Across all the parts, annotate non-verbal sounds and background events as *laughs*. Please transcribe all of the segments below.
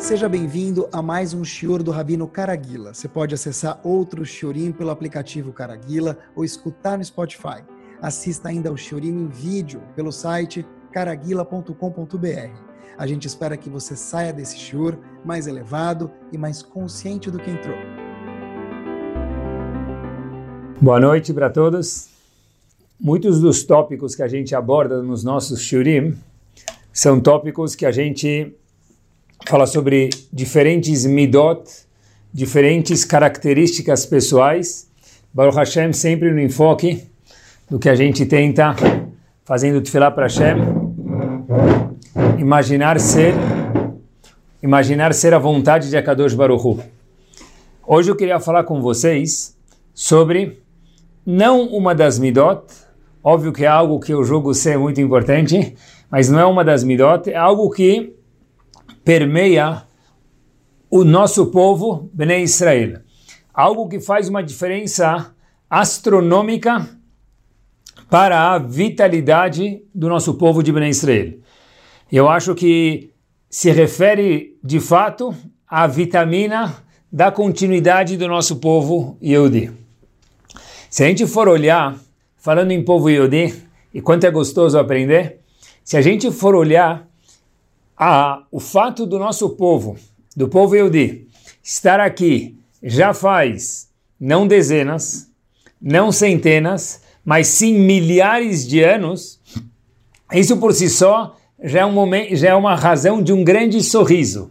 Seja bem-vindo a mais um Shior do Rabino Caraguila. Você pode acessar outro Shiorim pelo aplicativo Caraguila ou escutar no Spotify. Assista ainda ao Shiorim em vídeo pelo site caraguila.com.br. A gente espera que você saia desse Shior mais elevado e mais consciente do que entrou. Boa noite para todos. Muitos dos tópicos que a gente aborda nos nossos Shurim são tópicos que a gente fala sobre diferentes midot, diferentes características pessoais. Baruch Hashem sempre no enfoque do que a gente tenta, fazendo tefilá para Hashem, imaginar ser, imaginar ser a vontade de Akadosh Baruch Hu. Hoje eu queria falar com vocês sobre não uma das midot, óbvio que é algo que eu julgo ser muito importante, mas não é uma das midot, é algo que permeia o nosso povo, Bnei Israel. Algo que faz uma diferença astronômica para a vitalidade do nosso povo de Bnei Israel. Eu acho que se refere, de fato, à vitamina da continuidade do nosso povo Yehudi. Se a gente for olhar, falando em povo Yodi, e quanto é gostoso aprender, se a gente for olhar a, o fato do nosso povo, do povo Yodi, estar aqui já faz não dezenas, não centenas, mas sim milhares de anos, isso por si só já é, um momento, já é uma razão de um grande sorriso.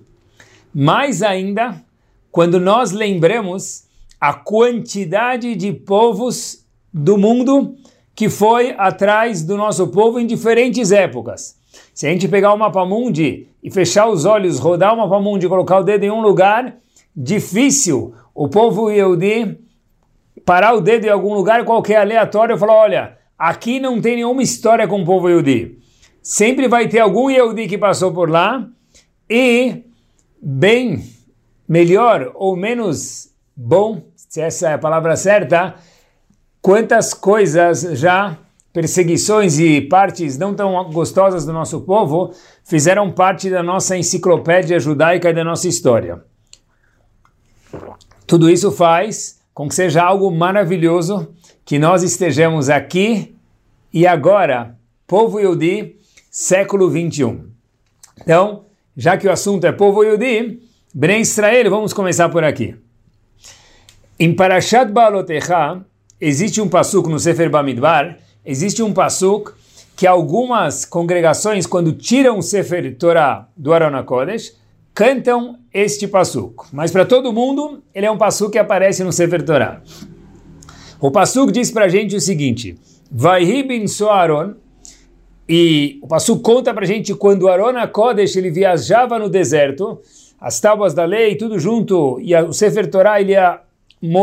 Mais ainda, quando nós lembramos a quantidade de povos do mundo que foi atrás do nosso povo em diferentes épocas. Se a gente pegar o mapa mundi e fechar os olhos, rodar o mapa mundi e colocar o dedo em um lugar, difícil o povo Yehudi parar o dedo em algum lugar qualquer aleatório e falar, olha, aqui não tem nenhuma história com o povo Yehudi. Sempre vai ter algum Yehudi que passou por lá e bem melhor ou menos bom, se essa é a palavra certa, quantas coisas já, perseguições e partes não tão gostosas do nosso povo, fizeram parte da nossa enciclopédia judaica e da nossa história. Tudo isso faz com que seja algo maravilhoso que nós estejamos aqui e agora, povo Yudi, século 21. Então, já que o assunto é povo Yudi, Bnei Israel, vamos começar por aqui. Em Parashat Baalotecha, existe um pasuk no Sefer Bamidbar, existe um pasuk que algumas congregações, quando tiram o Sefer Torah do Arona Kodesh, cantam este pasuk. Mas para todo mundo, ele é um pasuk que aparece no Sefer Torah. O pasuk diz para a gente o seguinte, Vaihi bin Soaron, e o pasuk conta para a gente quando Arona Kodesh ele viajava no deserto, as tábuas da lei, tudo junto, e o Sefer Torah ele ia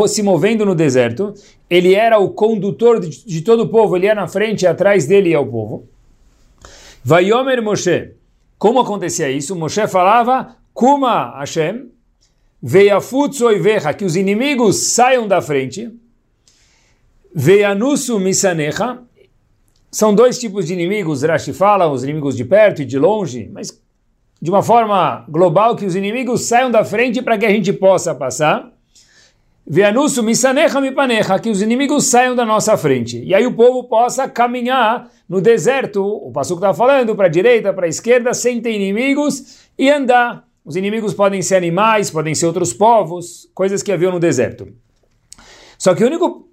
se movendo no deserto, ele era o condutor de, de todo o povo, ele ia na frente e atrás dele ia o povo. Vayomer Moshe. Como acontecia isso? Moshe falava, Kuma Hashem, Veiafutsu oivecha, que os inimigos saiam da frente. Veianusu misanecha. São dois tipos de inimigos, Rashi fala, os inimigos de perto e de longe, mas de uma forma global, que os inimigos saiam da frente para que a gente possa passar. Veanusu misanecha mipanecha, que os inimigos saiam da nossa frente. E aí o povo possa caminhar no deserto, o Passuco está falando, para a direita, para a esquerda, sem ter inimigos, e andar. Os inimigos podem ser animais, podem ser outros povos, coisas que haviam no deserto. Só que o único,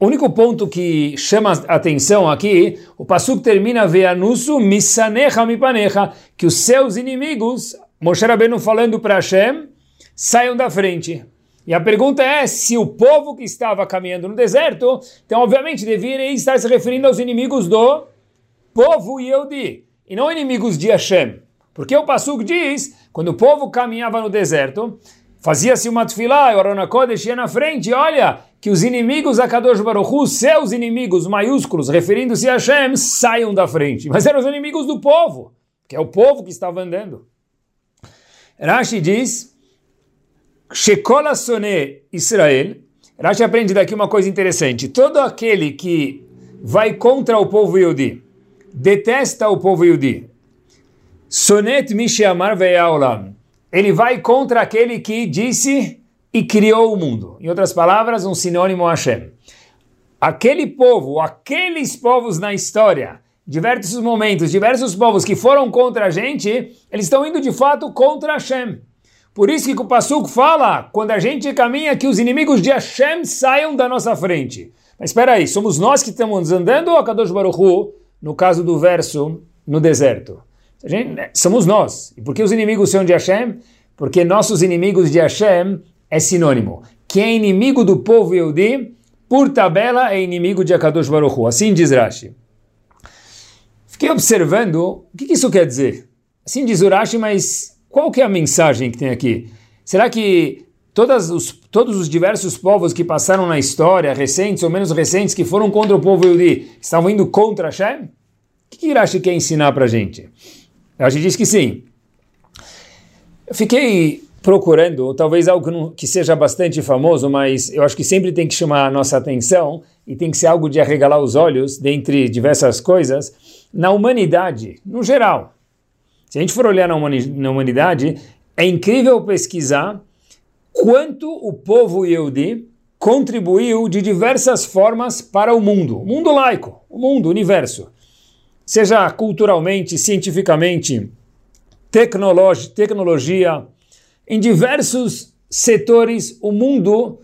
único ponto que chama atenção aqui, o Passuco termina Veanusu misanecha mipanecha, que os seus inimigos, Moshe Rabbeinu falando para Hashem, saiam da frente. E a pergunta é se o povo que estava caminhando no deserto, então obviamente deveria estar se referindo aos inimigos do povo Yehudi, e não inimigos de Hashem. Porque o Pasuk diz, quando o povo caminhava no deserto, fazia-se uma tefilá, e o Arona ia na frente, olha, que os inimigos a Kadosh Baruch Hu, seus inimigos maiúsculos, referindo-se a Hashem, saiam da frente. Mas eram os inimigos do povo, que é o povo que estava andando. Rashi diz Shekola Sone Israel. Rashi aprende daqui uma coisa interessante. Todo aquele que vai contra o povo Yudi, detesta o povo Yudi. Sonet Mishamar Ve'aolam. ele vai contra aquele que disse e criou o mundo. Em outras palavras, um sinônimo a Hashem. Aquele povo, aqueles povos na história, diversos momentos, diversos povos que foram contra a gente, eles estão indo de fato contra Hashem. Por isso que o Pasuk fala, quando a gente caminha, que os inimigos de Hashem saiam da nossa frente. Mas espera aí, somos nós que estamos andando ou a Kadosh Baruch Hu, no caso do verso, no deserto? Gente, né, somos nós. E por que os inimigos são de Hashem? Porque nossos inimigos de Hashem é sinônimo. Quem é inimigo do povo Yehudi, por tabela, é inimigo de Akadosh Baruch Hu. Assim diz Rashi. Fiquei observando, o que isso quer dizer? Assim diz Urashi, mas qual que é a mensagem que tem aqui? Será que os, todos os diversos povos que passaram na história, recentes ou menos recentes, que foram contra o povo Yehudi, estavam indo contra Hashem? O que, que Urashi quer ensinar para a gente? Urashi diz que sim. Eu fiquei procurando, talvez algo que, não, que, seja bastante famoso, mas eu acho que sempre tem que chamar a nossa atenção e tem que ser algo de arregalar os olhos, dentre diversas coisas, na humanidade, no geral. Se a gente for olhar na, humanidade, é incrível pesquisar quanto o povo Yehudi contribuiu de diversas formas para o mundo, o mundo laico, o mundo, o universo. Seja culturalmente, cientificamente, tecnologia, em diversos setores o mundo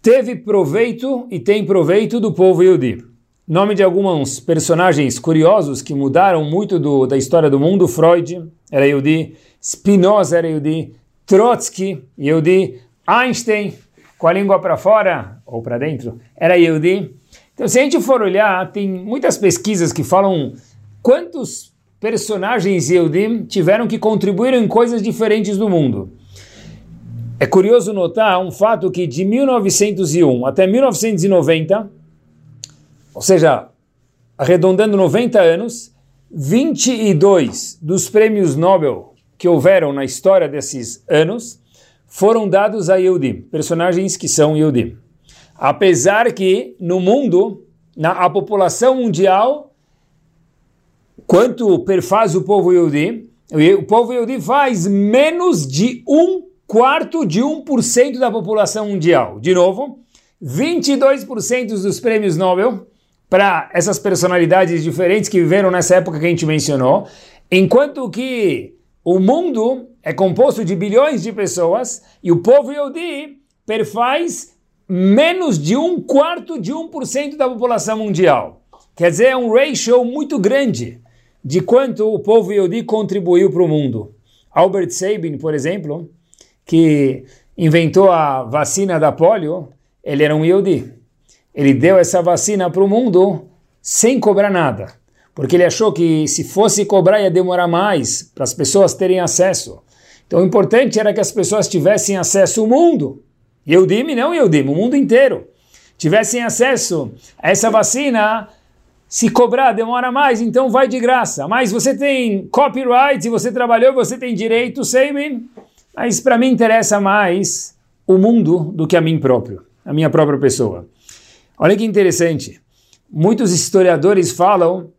teve proveito e tem proveito do povo Yehudi. Nome de alguns personagens curiosos que mudaram muito do, da história do mundo: Freud era Yehudi, Spinoza era Yehudi, Trotsky, Yehudi, Einstein, com a língua para fora ou para dentro, era Yehudi. Então, se a gente for olhar, tem muitas pesquisas que falam quantos personagens Yehudim tiveram que contribuir em coisas diferentes do mundo. É curioso notar um fato que de 1901 até 1990, ou seja, arredondando 90 anos, 22 dos prêmios Nobel que houveram na história desses anos foram dados a Yehudim, personagens que são Yehudim. Apesar que no mundo, na a população mundial quanto perfaz o povo Yehudi, o povo Yehudi faz menos de um quarto de 1% da população mundial. De novo, 22% dos prêmios Nobel para essas personalidades diferentes que viveram nessa época que a gente mencionou, enquanto que o mundo é composto de bilhões de pessoas e o povo Yehudi perfaz menos de um quarto de 1% da população mundial. Quer dizer, é um ratio muito grande de quanto o povo Yehudi contribuiu para o mundo. Albert Sabin, por exemplo, que inventou a vacina da polio, ele era um Yehudi. Ele deu essa vacina para o mundo sem cobrar nada, porque ele achou que se fosse cobrar ia demorar mais para as pessoas terem acesso. Então o importante era que as pessoas tivessem acesso ao mundo. Yehudim e não Yehudim, o mundo inteiro. Tivessem acesso a essa vacina se cobrar demora mais, então vai de graça. Mas você tem copyright, e você trabalhou, você tem direito, saving. Mas para mim interessa mais o mundo do que a mim próprio, a minha própria pessoa. Olha que interessante. Muitos historiadores falam,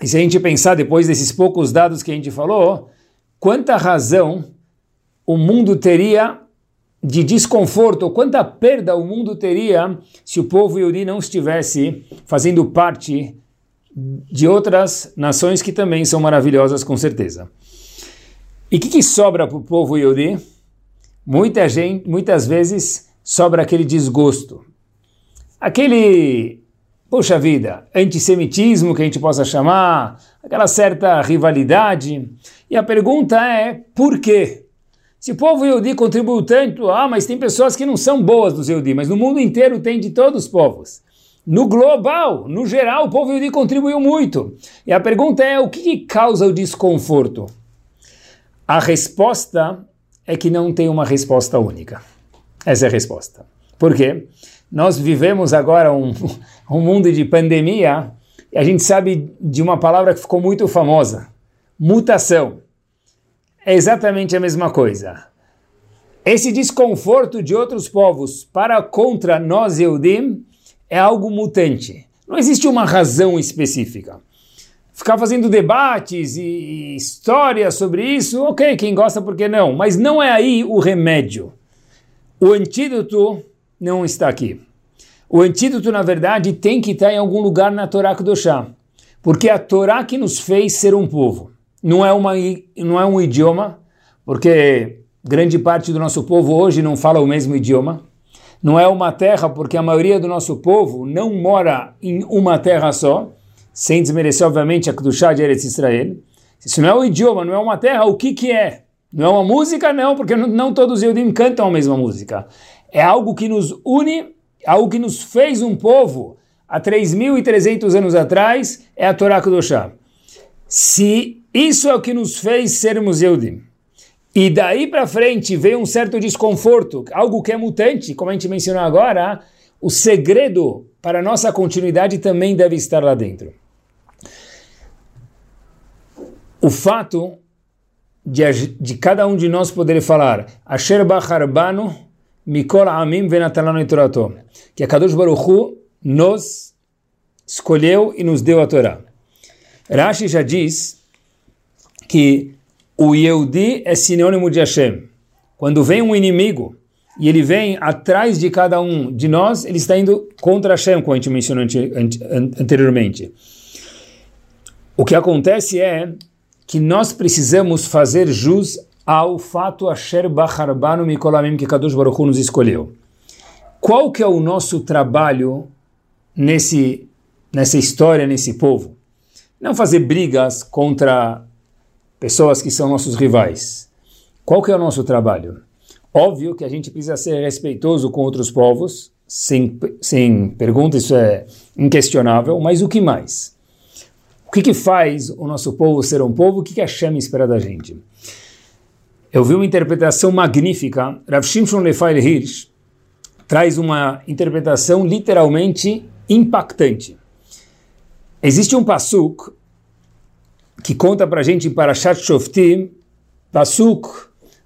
e se a gente pensar depois desses poucos dados que a gente falou, quanta razão o mundo teria de desconforto, ou quanta perda o mundo teria se o povo Yuri não estivesse fazendo parte de outras nações que também são maravilhosas, com certeza. E o que, que, sobra para o povo Yehudi? Muita gente, muitas vezes sobra aquele desgosto, aquele, poxa vida, antissemitismo que a gente possa chamar, aquela certa rivalidade. E a pergunta é, por quê? Se o povo Yehudi contribuiu tanto, ah, mas tem pessoas que não são boas dos Yehudi, mas no mundo inteiro tem de todos os povos. No global, no geral, o povo Yehudi contribuiu muito. E a pergunta é, o que, que causa o desconforto? A resposta é que não tem uma resposta única. Essa é a resposta. Por quê? Nós vivemos agora um, *laughs* um mundo de pandemia e a gente sabe de uma palavra que ficou muito famosa, mutação. É exatamente a mesma coisa. Esse desconforto de outros povos para contra nós, Eudim, é algo mutante. Não existe uma razão específica. ficar fazendo debates e, histórias sobre isso, ok, quem gosta, por que não? Mas não é aí o remédio. O antídoto não está aqui. O antídoto, na verdade, tem que estar em algum lugar na Torá Kedoshá. Porque a Torá que nos fez ser um povo. Não é, uma, não é um idioma, porque grande parte do nosso povo hoje não fala o mesmo idioma. Não é uma terra, porque a maioria do nosso povo não mora em uma terra só sem desmerecer, obviamente, a Kedushá de Eretz Israel. Isso não é o idioma, não é uma terra, o que que é? Não é uma música? Não, porque não, não todos os Eudim cantam a mesma música. É algo que nos une, algo que nos fez um povo há 3.300 anos atrás, é a Torá Kedushá. Se isso é o que nos fez sermos Eudim, e daí para frente veio um certo desconforto, algo que é mutante, como a gente mencionou agora, o segredo para a nossa continuidade também deve estar lá dentro. O fato de, de cada um de nós poder falar Asher Bacharbanu Mikol Amim Venatalanu Torato que a Kadosh Baruch Hu nos escolheu e nos deu a Torá. Rashi já diz que o Yehudi é sinônimo de Hashem. Quando vem um inimigo e ele vem atrás de cada um de nós, ele está indo contra Hashem, como a gente mencionou anteriormente. O que acontece é que nós precisamos fazer jus ao fato Asher Bacharbanu Mikolamim que Kadosh Baruch nos escolheu. Qual que é o nosso trabalho nesse, nessa história, nesse povo? Não fazer brigas contra pessoas que são nossos rivais. Qual que é o nosso trabalho? Óbvio que a gente precisa ser respeitoso com outros povos, sem, sem pergunta, isso é inquestionável, mas o que mais? O que, que faz o nosso povo ser um povo? O que, que a Hashem espera da gente? Eu vi uma interpretação magnífica, Rav Shimshon Lefail Hirsch traz uma interpretação literalmente impactante. Existe um pasuk que conta para a gente em Parashat Shoftim, pasuk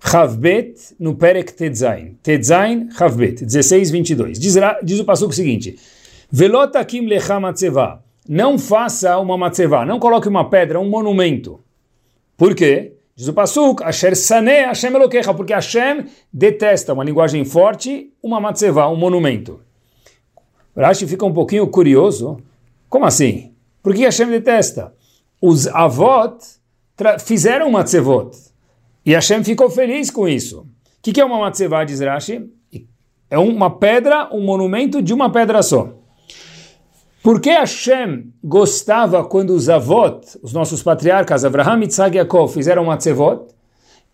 Chavbet no Perek Tedzain. Tedzain, Chavbet, 16, 22. Diz, diz o passo o seguinte: Velotakim lecha matzevá. Não faça uma matzevá, não coloque uma pedra, um monumento. Por quê? Diz o Pasuk, Asher Saneh Hashem Elokecha, porque Hashem detesta, uma linguagem forte, uma matzevá, um monumento. Rashi fica um pouquinho curioso. Como assim? Por que Hashem detesta? Os avot fizeram matzevot. E Hashem ficou feliz com isso. O que, que é uma matzevah, diz Rashi? É uma pedra, um monumento de uma pedra só. Por que Hashem gostava quando os avot, os nossos patriarcas, Abraham, Yitzhak e Yaakov, fizeram matzevot?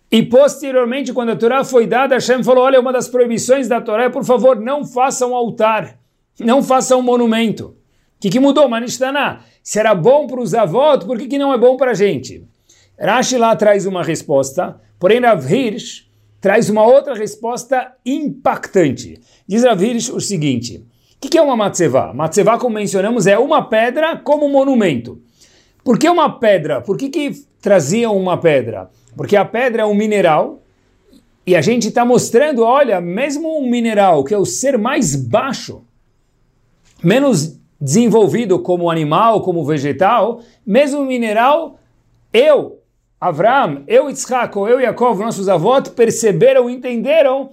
E posteriormente, quando a Torá foi dada, Hashem falou, olha, uma das proibições da Torá é, por favor, não faça um altar, não faça um monumento. O que, que mudou? Manishtaná. Se era bom para os avós, por que, que não é bom para a gente? Rashi lá traz uma resposta, porém Rav Hirsch traz uma outra resposta impactante. Diz Rav Hirsch o seguinte, o que, que é uma matzevá? Matzevá, como mencionamos, é uma pedra como monumento. Por que uma pedra? Por que, que traziam uma pedra? Porque a pedra é um mineral e a gente está mostrando, olha, mesmo um mineral que é o ser mais baixo, menos desenvolvido como animal, como vegetal, mesmo mineral, eu, Avram, eu, Yitzhak, ou eu, Yaakov, nossos avós, perceberam, entenderam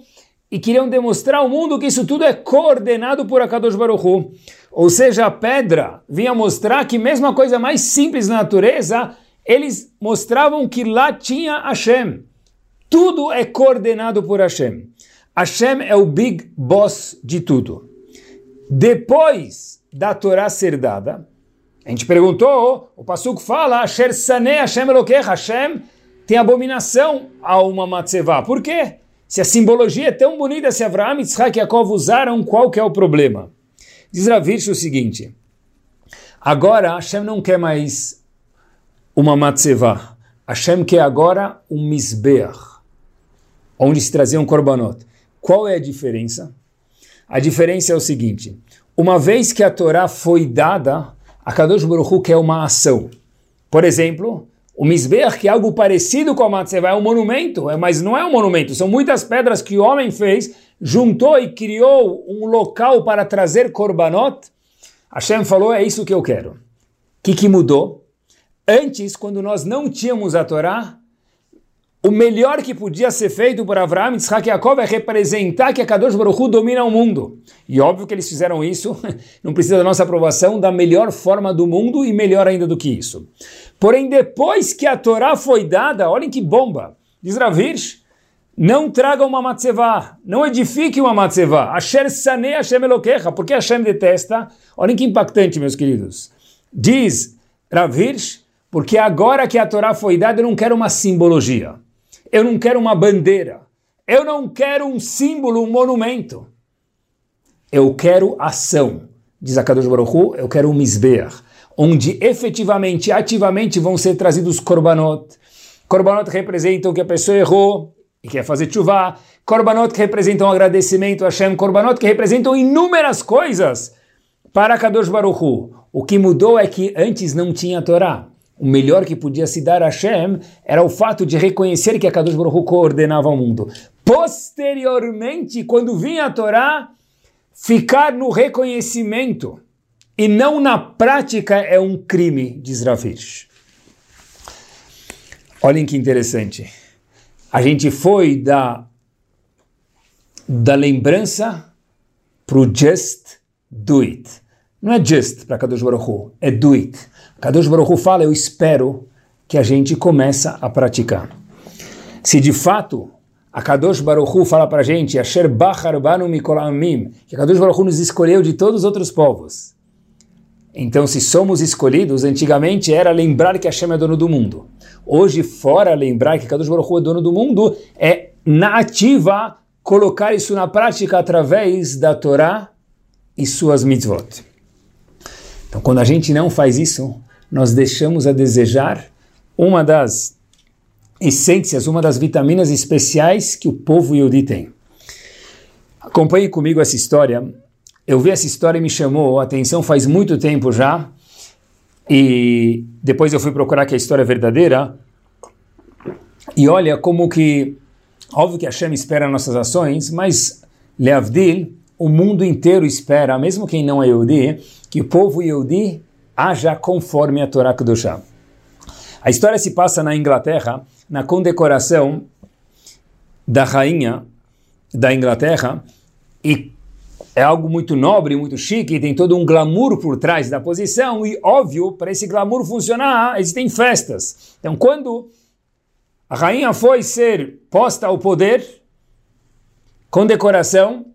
e queriam demonstrar ao mundo que isso tudo é coordenado por Akadosh Baruch Hu. Ou seja, a pedra vinha mostrar que mesmo a coisa mais simples na natureza, eles mostravam que lá tinha Hashem. Tudo é coordenado por Hashem. Hashem é o big boss de tudo. Depois da Torá ser dada, a gente perguntou, o Pasuk fala, Hashem Hashem tem abominação a uma matzevá. Por quê? Se a simbologia é tão bonita, se Avraham, Yitzhak e Yaakov usaram, qual que é o problema? Diz Ravish o seguinte, agora Hashem não quer mais uma matzevá. Hashem quer agora um misbeach, onde se trazia um korbanot. Qual é a diferença? A diferença é o seguinte, uma vez que a Torá foi dada, a Kadosh Baruch Hu quer uma ação. Por exemplo, o Mizbeach, que é algo parecido com a Matzevah, é um monumento, é, mas não é um monumento, são muitas pedras que o homem fez, juntou e criou um local para trazer korbanot. Hashem falou, é isso que eu quero. O que, que mudou? antes, quando nós não tínhamos a Torá, o melhor que podia ser feito por Avraham, Yitzhak e Yaakov é representar que a Kadosh Baruch Hu domina o mundo. E óbvio que eles fizeram isso, *laughs* não precisa da nossa aprovação, da melhor forma do mundo e melhor ainda do que isso. Porém, depois que a Torá foi dada, olhem que bomba, diz Ravirsh, não traga uma matzevá, não edifique uma matzevá. Asher sane Hashem eloquecha, porque Hashem detesta. Olhem que impactante, meus queridos. Diz Ravirsh, porque agora que a Torá foi dada, eu não quero uma simbologia. Eu não quero uma bandeira. Eu não quero um símbolo, um monumento. Eu quero ação. Diz a Kadosh Baruch eu quero um misbeach, onde efetivamente, ativamente vão ser trazidos korbanot. Korbanot representam que a pessoa errou e quer fazer chuvá. Korbanot que representam agradecimento a Hashem. Korbanot que representam inúmeras coisas para Kadosh Baruch Hu. O que mudou é que antes não tinha Torá o melhor que podia se dar a Hashem era o fato de reconhecer que a Kadosh Baruch Hu coordenava o mundo. Posteriormente, quando vinha a Torá, ficar no reconhecimento e não na prática é um crime, diz Ravish. Olhem que interessante. A gente foi da, da lembrança para o just do it. Não é just para Kadosh Baruch Hu, é do it. Kadosh Baruch fala, eu espero que a gente começa a praticar. Se de fato a Kadosh Baruch fala para a gente, Asher Bachar Banu Mikolamim, que a Kadosh Baruch nos escolheu de todos os outros povos. Então, se somos escolhidos, antigamente era lembrar que Hashem é dono do mundo. Hoje, fora lembrar que Kadosh Baruch é dono do mundo, é na ativa colocar isso na prática através da Torá e suas mitzvot. Então, quando a gente não faz isso, nós deixamos a desejar uma das essências, uma das vitaminas especiais que o povo Yehudi tem. Acompanhe comigo essa história. Eu vi essa história e me chamou a atenção faz muito tempo já. E depois eu fui procurar que a história é verdadeira. E olha como que, óbvio que Hashem espera nossas ações, mas Leavdil, o mundo inteiro espera, mesmo quem não é Yehudi, que o povo Yehudi haja conforme a Torá Kedoshá. A história se passa na Inglaterra, na condecoração da rainha da Inglaterra, e é algo muito nobre, muito chique, tem todo um glamour por trás da posição, e óbvio, para esse glamour funcionar, existem festas. Então, quando a rainha foi ser posta ao poder, condecoração,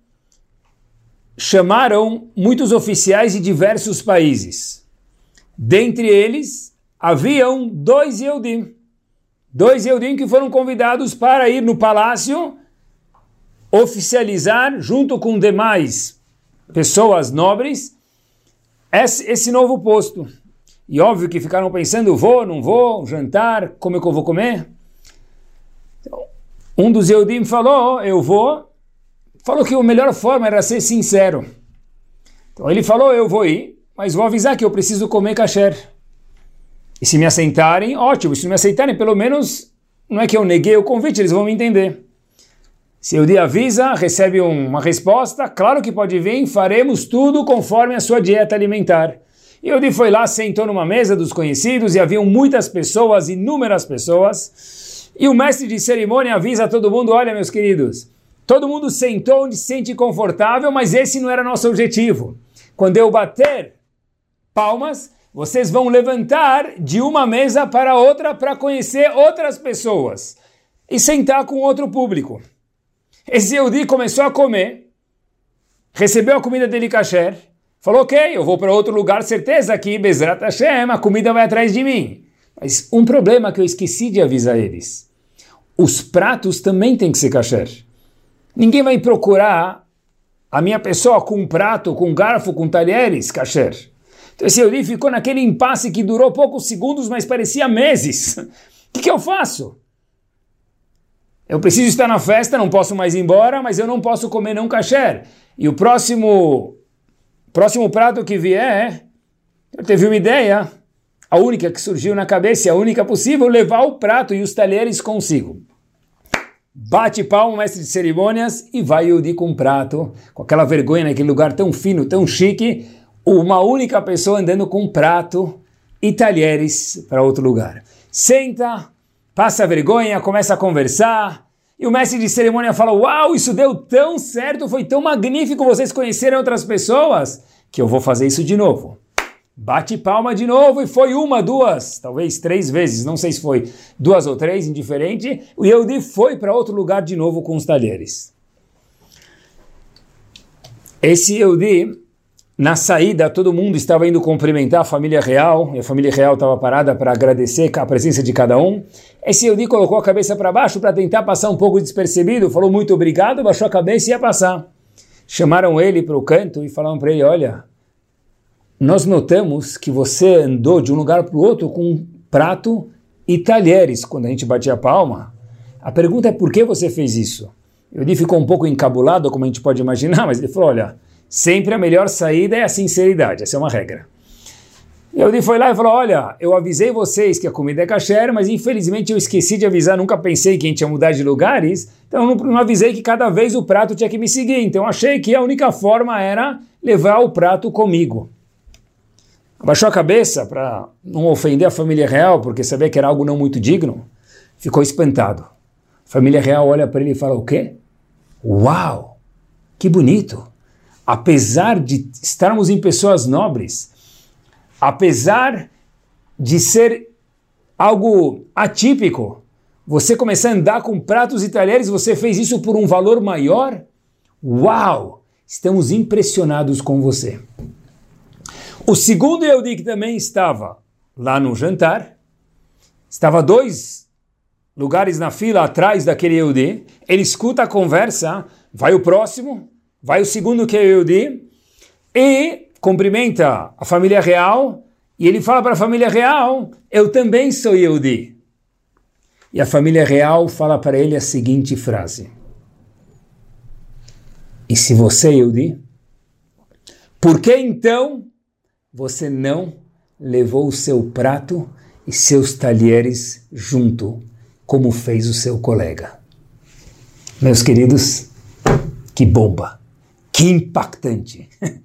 chamaram muitos oficiais de diversos países. Dentre eles, haviam dois Yehudim. Dois Yehudim que foram convidados para ir no palácio oficializar, junto com demais pessoas nobres, esse, novo posto. E óbvio que ficaram pensando, vou, não vou, jantar, como é que eu vou comer? Um dos Yehudim falou, eu vou. Falou que a melhor forma era ser sincero. Então ele falou, eu vou ir mas vou avisar que eu preciso comer kasher. E se me aceitarem, ótimo. Se não me aceitarem, pelo menos não é que eu neguei o convite, eles vão me entender. Se o dia avisa, recebe uma resposta, claro que pode vir, faremos tudo conforme a sua dieta alimentar. E Yehudi foi lá, sentou numa mesa dos conhecidos e haviam muitas pessoas, inúmeras pessoas. E o mestre de cerimônia avisa a todo mundo: olha, meus queridos, todo mundo sentou onde se sente confortável, mas esse não era nosso objetivo. Quando eu bater palmas, vocês vão levantar de uma mesa para outra para conhecer outras pessoas e sentar com outro público. Esse Yehudi começou a comer, recebeu a comida dele kasher, falou, ok, eu vou para outro lugar, certeza que Bezrat Hashem, a comida vai atrás de mim. Mas um problema que eu esqueci de avisar eles. Os pratos também têm que ser kasher. Ninguém vai procurar a minha pessoa com um prato, com um garfo, com talheres kasher. Então esse Yehudi ficou naquele impasse que durou poucos segundos, mas parecia meses. O *laughs* que, que eu faço? Eu preciso estar na festa, não posso mais ir embora, mas eu não posso comer não kasher. E o próximo, próximo prato que vier, eu teve uma ideia, a única que surgiu na cabeça, a única possível, levar o prato e os talheres consigo. Bate palma, mestre de cerimônias, e vai Yudi com um prato, com aquela vergonha naquele lugar tão fino, tão chique, uma única pessoa andando com um prato e talheres para outro lugar. Senta, passa vergonha, começa a conversar, e o mestre de cerimônia fala: Uau, isso deu tão certo, foi tão magnífico, vocês conheceram outras pessoas, que eu vou fazer isso de novo. Bate palma de novo e foi uma, duas, talvez três vezes, não sei se foi duas ou três, indiferente. O Yehudi foi para outro lugar de novo com os talheres. Esse Yehudi, na saída, todo mundo estava indo cumprimentar a família real, e a família real estava parada para agradecer a presença de cada um. Esse Yehudi colocou a cabeça para baixo para tentar passar um pouco despercebido, falou muito obrigado, baixou a cabeça e ia passar. Chamaram ele para o canto e falaram para ele: Olha, nós notamos que você andou de um lugar para o outro com um prato e talheres quando a gente batia a palma. A pergunta é por que você fez isso? Ele ficou um pouco encabulado, como a gente pode imaginar, *laughs* mas ele falou: olha, sempre a melhor saída é a sinceridade, essa é uma regra. Yehudi foi lá e falou: Olha, eu avisei vocês que a comida é kasher, mas infelizmente eu esqueci de avisar, nunca pensei que a gente ia mudar de lugares, então não, não avisei que cada vez o prato tinha que me seguir. Então achei que a única forma era levar o prato comigo abaixou a cabeça para não ofender a família real, porque sabia que era algo não muito digno, ficou espantado. A família real olha para ele e fala: O quê? Uau! Que bonito! Apesar de estarmos em pessoas nobres, apesar de ser algo atípico, você começar a andar com pratos e talheres, você fez isso por um valor maior? Uau! Estamos impressionados com você. O segundo que também estava lá no jantar, estava dois lugares na fila atrás daquele Yehudi, ele escuta a conversa, vai o próximo, vai o segundo que é Yehudi, e cumprimenta a família real, e ele fala para a família real, eu também sou Yehudi. E a família real fala para ele a seguinte frase, e se você é Yehudi, por que então você não levou o seu prato e seus talheres junto, como fez o seu colega. Meus queridos, que bomba, que impactante. *laughs*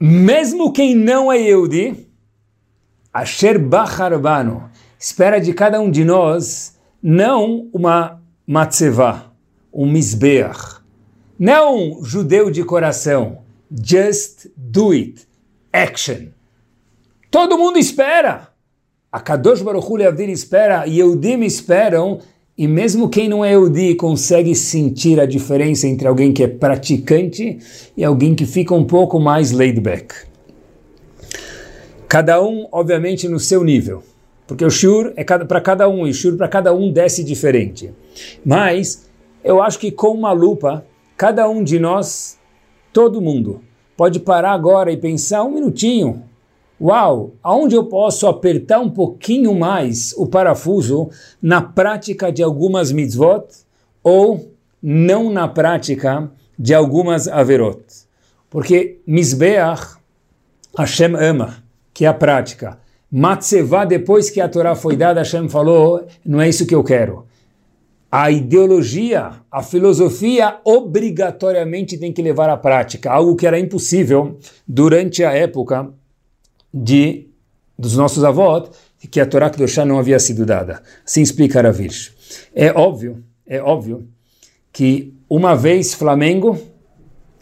Mesmo quem não é Yehudi, Asher Bacharbano, espera de cada um de nós não uma matzevah, um misbeach, não um judeu de coração, Just do it. Action. Todo mundo espera. A Kadosh Baruch Hu espera, Yehudim esperam, e mesmo quem não é Yehudi consegue sentir a diferença entre alguém que é praticante e alguém que fica um pouco mais laid back. Cada um, obviamente, no seu nível. Porque o shur é para cada um, e o shur para cada um desce diferente. Mas eu acho que com uma lupa, cada um de nós todo mundo pode parar agora e pensar um minutinho. Uau, aonde eu posso apertar um pouquinho mais o parafuso na prática de algumas mitzvot ou não na prática de algumas averot? Porque Mizbeach, Hashem ama, que é a prática. Matzevah, depois que a Torá foi dada, Hashem falou, não é isso que eu quero a ideologia, a filosofia obrigatoriamente tem que levar à prática, algo que era impossível durante a época de dos nossos avós, que a Torá Kedoshá não havia sido dada. Assim explica Aravish. É óbvio, é óbvio que uma vez Flamengo,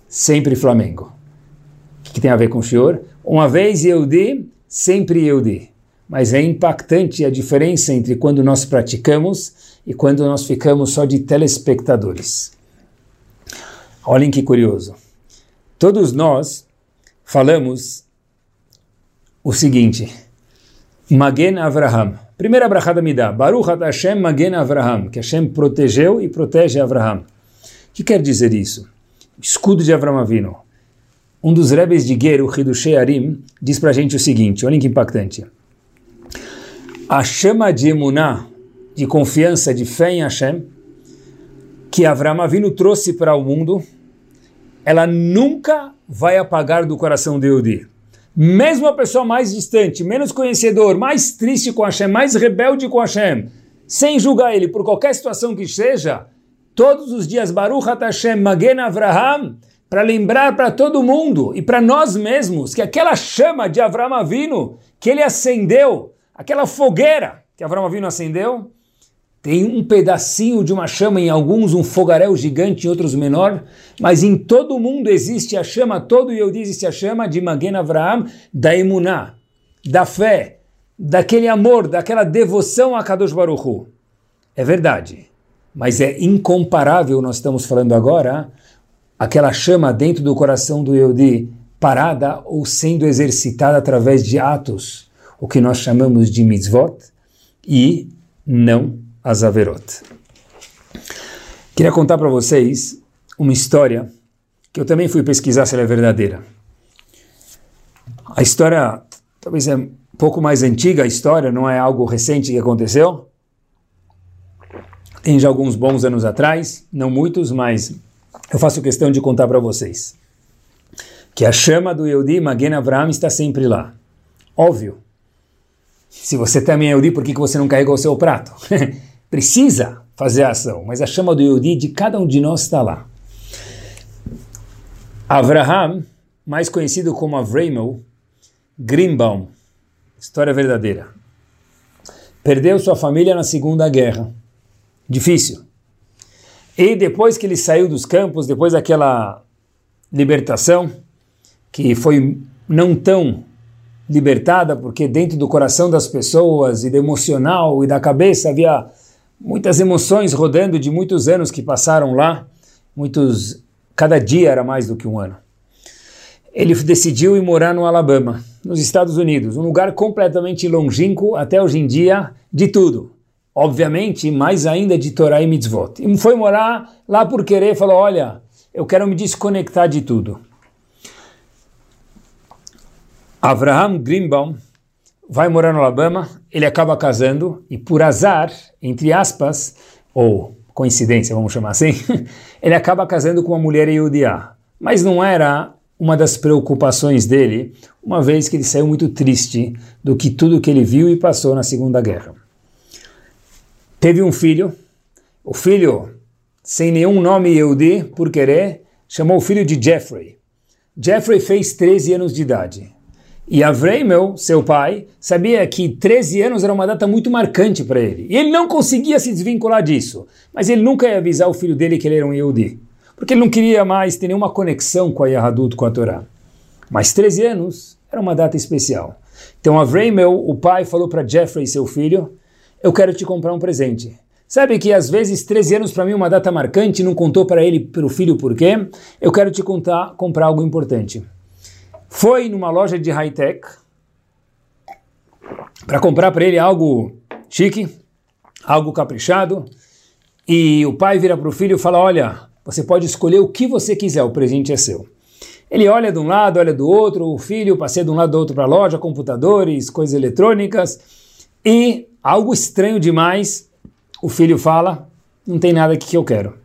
sempre Flamengo. O que tem a ver com o senhor? Uma vez Yehudi, sempre Yehudi. Mas é impactante a diferença entre quando nós praticamos e quando nós ficamos só de telespectadores. Olhem que curioso. Todos nós falamos o seguinte: Magen Avraham. Primeira brachada me dá. Baruch Hashem Magen Avraham. Que Hashem protegeu e protege Avraham. O que quer dizer isso? Escudo de Avraham Avino. Um dos rebes de Ger, o Hidushei Arim, diz para a gente o seguinte, olhem que impactante. A chama de Emuná, de confiança, de fé em Hashem, que Avram Avinu trouxe para o mundo, ela nunca vai apagar do coração de Yehudi. Mesmo a pessoa mais distante, menos conhecedor, mais triste com Hashem, mais rebelde com Hashem, sem julgar ele por qualquer situação que seja, todos os dias Baruch Hashem Magen Avraham, para lembrar para todo mundo e para nós mesmos que aquela chama de Avram Avinu que ele acendeu, aquela fogueira que Avram Avinu acendeu, tem um pedacinho de uma chama, em alguns um fogaréu gigante, em outros menor, mas em todo o mundo existe a chama, todo Yehudi existe a chama de Magen Avraham, da emuná, da fé, daquele amor, daquela devoção a Kadosh Baruch Hu. É verdade, mas é incomparável, nós estamos falando agora, aquela chama dentro do coração do Yehudi parada ou sendo exercitada através de atos, o que nós chamamos de mitzvot, e não as averot. Queria contar para vocês uma história que eu também fui pesquisar se ela é verdadeira. A história talvez é um pouco mais antiga, a história não é algo recente que aconteceu. Tem já alguns bons anos atrás, não muitos, mas eu faço questão de contar para vocês que a chama do Yehudi Magen Avraham está sempre lá. Óbvio. Se você também é Yehudi, por que você não carregou o seu prato? *laughs* Precisa fazer a ação, mas a chama do Yehudi de cada um de nós está lá. Avraham, mais conhecido como Avramel, Greenbaum, história verdadeira. Perdeu sua família na Segunda Guerra. Difícil. E depois que ele saiu dos campos, depois daquela libertação, que foi não tão libertada, porque dentro do coração das pessoas e do emocional e da cabeça havia muitas emoções rodando de muitos anos que passaram lá, muitos cada dia era mais do que um ano. Ele decidiu ir morar no Alabama, nos Estados Unidos, um lugar completamente longínquo até hoje em dia de tudo obviamente, mais ainda de Torah e Mitzvot. E foi morar lá por querer, falou, olha, eu quero me desconectar de tudo. Abraham Greenbaum vai morar no Alabama, ele acaba casando e por azar, entre aspas, ou coincidência, vamos chamar assim, *laughs* ele acaba casando com uma mulher Yehudiá. Mas não era uma das preocupações dele, uma vez que ele saiu muito triste do que tudo que ele viu e passou na Segunda Guerra teve um filho, o filho, sem nenhum nome Yehudi, por querer, chamou o filho de Jeffrey. Jeffrey fez 13 anos de idade. E Avramel, seu pai, sabia que 13 anos era uma data muito marcante para ele. E ele não conseguia se desvincular disso. Mas ele nunca ia avisar o filho dele que ele era um Yehudi. Porque ele não queria mais ter nenhuma conexão com a Yahadut, com a Torá. Mas 13 anos era uma data especial. Então Avramel, o pai, falou para Jeffrey, seu filho, eu quero te comprar um presente. Sabe que às vezes 13 anos para mim é uma data marcante, não contou para ele, para o filho por quê? Eu quero te contar, comprar algo importante. Foi numa loja de high-tech para comprar para ele algo chique, algo caprichado, e o pai vira para o filho e fala: Olha, você pode escolher o que você quiser, o presente é seu. Ele olha de um lado, olha do outro, o filho passeia de um lado do outro para a loja, computadores, coisas eletrônicas, e algo estranho demais, o filho fala, não tem nada aqui que eu quero.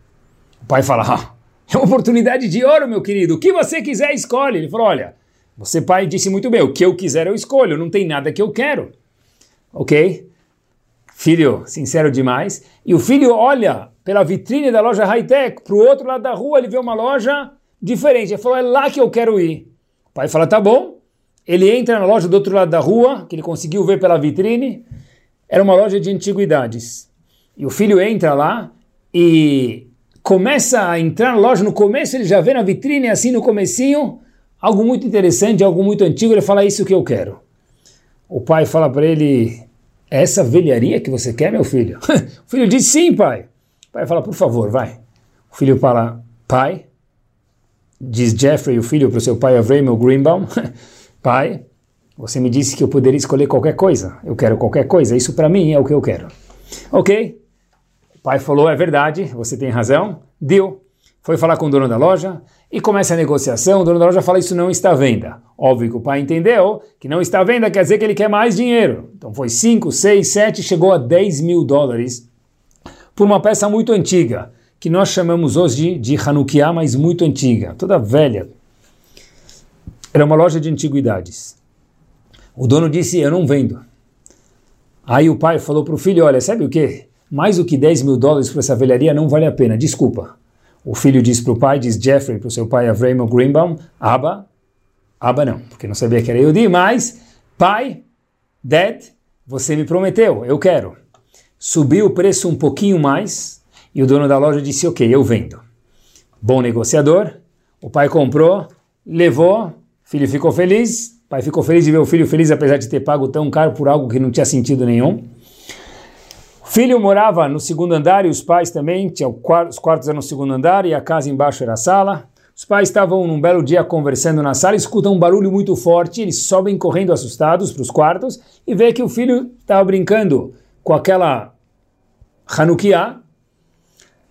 O pai fala, ah, *laughs* é uma oportunidade de ouro, meu querido, o que você quiser escolhe. Ele falou, olha, você pai disse muito bem, o que eu quiser eu escolho, não tem nada que eu quero. Ok? Filho, sincero demais. E o filho olha pela vitrine da loja high-tech para o outro lado da rua, ele vê uma loja diferente. Ele falou, é lá que eu quero ir. O pai fala, tá bom. Ele entra na loja do outro lado da rua, que ele conseguiu ver pela vitrine era uma loja de antiguidades. E o filho entra lá e começa a entrar na loja, no começo ele já vê na vitrine, assim no comecinho, algo muito interessante, algo muito antigo, ele fala, é isso que eu quero. O pai fala para ele, é essa velharia que você quer, meu filho? *laughs* o filho diz, sim, pai. O pai fala, por favor, vai. O filho fala, pai, diz Jeffrey, o filho, para o seu pai Avramel Greenbaum, *laughs* pai, você me disse que eu poderia escolher qualquer coisa. Eu quero qualquer coisa. Isso para mim é o que eu quero. Ok? O pai falou: é verdade, você tem razão. Deu. Foi falar com o dono da loja e começa a negociação. O dono da loja fala: Isso não está à venda. Óbvio que o pai entendeu que não está à venda quer dizer que ele quer mais dinheiro. Então foi 5, 6, 7, chegou a 10 mil dólares por uma peça muito antiga, que nós chamamos hoje de Hanukkah, mas muito antiga, toda velha. Era uma loja de antiguidades. O dono disse: Eu não vendo. Aí o pai falou para o filho: Olha, sabe o que? Mais do que 10 mil dólares para essa velharia não vale a pena, desculpa. O filho diz para o pai, diz Jeffrey para o seu pai Avram Greenbaum, Abba, Abba não, porque não sabia que era Yehudi, mas pai, Dad, você me prometeu, eu quero. Subiu o preço um pouquinho mais e o dono da loja disse, ok, eu vendo. Bom negociador, o pai comprou, levou, filho ficou feliz, pai ficou feliz de ver o filho feliz apesar de ter pago tão caro por algo que não tinha sentido nenhum. O filho morava no segundo andar e os pais também, tinham os quartos eram no segundo andar e a casa embaixo era a sala. Os pais estavam num belo dia conversando na sala, escutam um barulho muito forte, eles sobem correndo assustados para os quartos e vê que o filho estava brincando com aquela Hanukkah.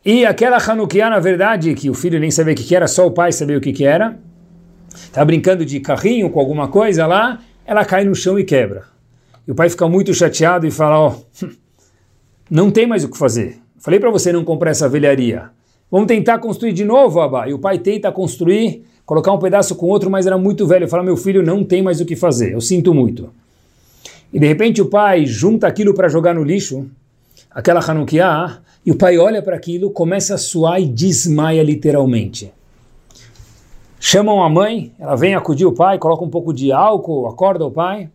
E aquela Hanukkah, na verdade, que o filho nem sabia o que era, só o pai sabia o que era, está brincando de carrinho com alguma coisa lá, ela cai no chão e quebra. E o pai fica muito chateado e fala, ó, oh, *laughs* não tem mais o que fazer. Falei para você não comprar essa velharia. Vamos tentar construir de novo, Abba. E o pai tenta construir, colocar um pedaço com outro, mas era muito velho. Fala, meu filho, não tem mais o que fazer. Eu sinto muito. E de repente o pai junta aquilo para jogar no lixo, aquela Hanukkah, e o pai olha para aquilo, começa a suar e desmaia literalmente. Chamam a mãe, ela vem acudir o pai, coloca um pouco de álcool, acorda o pai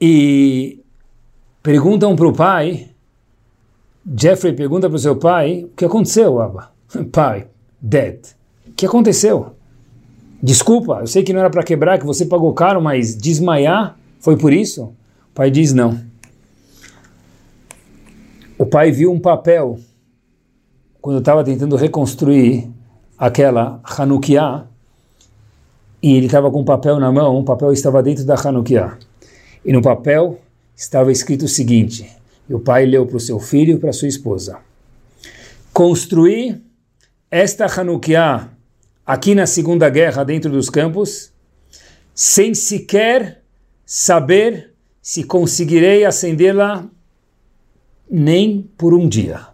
e perguntam para o pai. Jeffrey pergunta para o seu pai: O que aconteceu, Abba? *laughs* Pai, dead. O que aconteceu? Desculpa, eu sei que não era para quebrar, que você pagou caro, mas desmaiar foi por isso? O pai diz não. O pai viu um papel quando estava tentando reconstruir aquela Hanukkah e ele estava com um papel na mão, o papel estava dentro da Hanukkah. E no papel estava escrito o seguinte, e o pai leu para o seu filho e para sua esposa. Construir esta Hanukkah aqui na Segunda Guerra dentro dos campos, sem sequer saber se conseguirei acendê-la nem por um dia.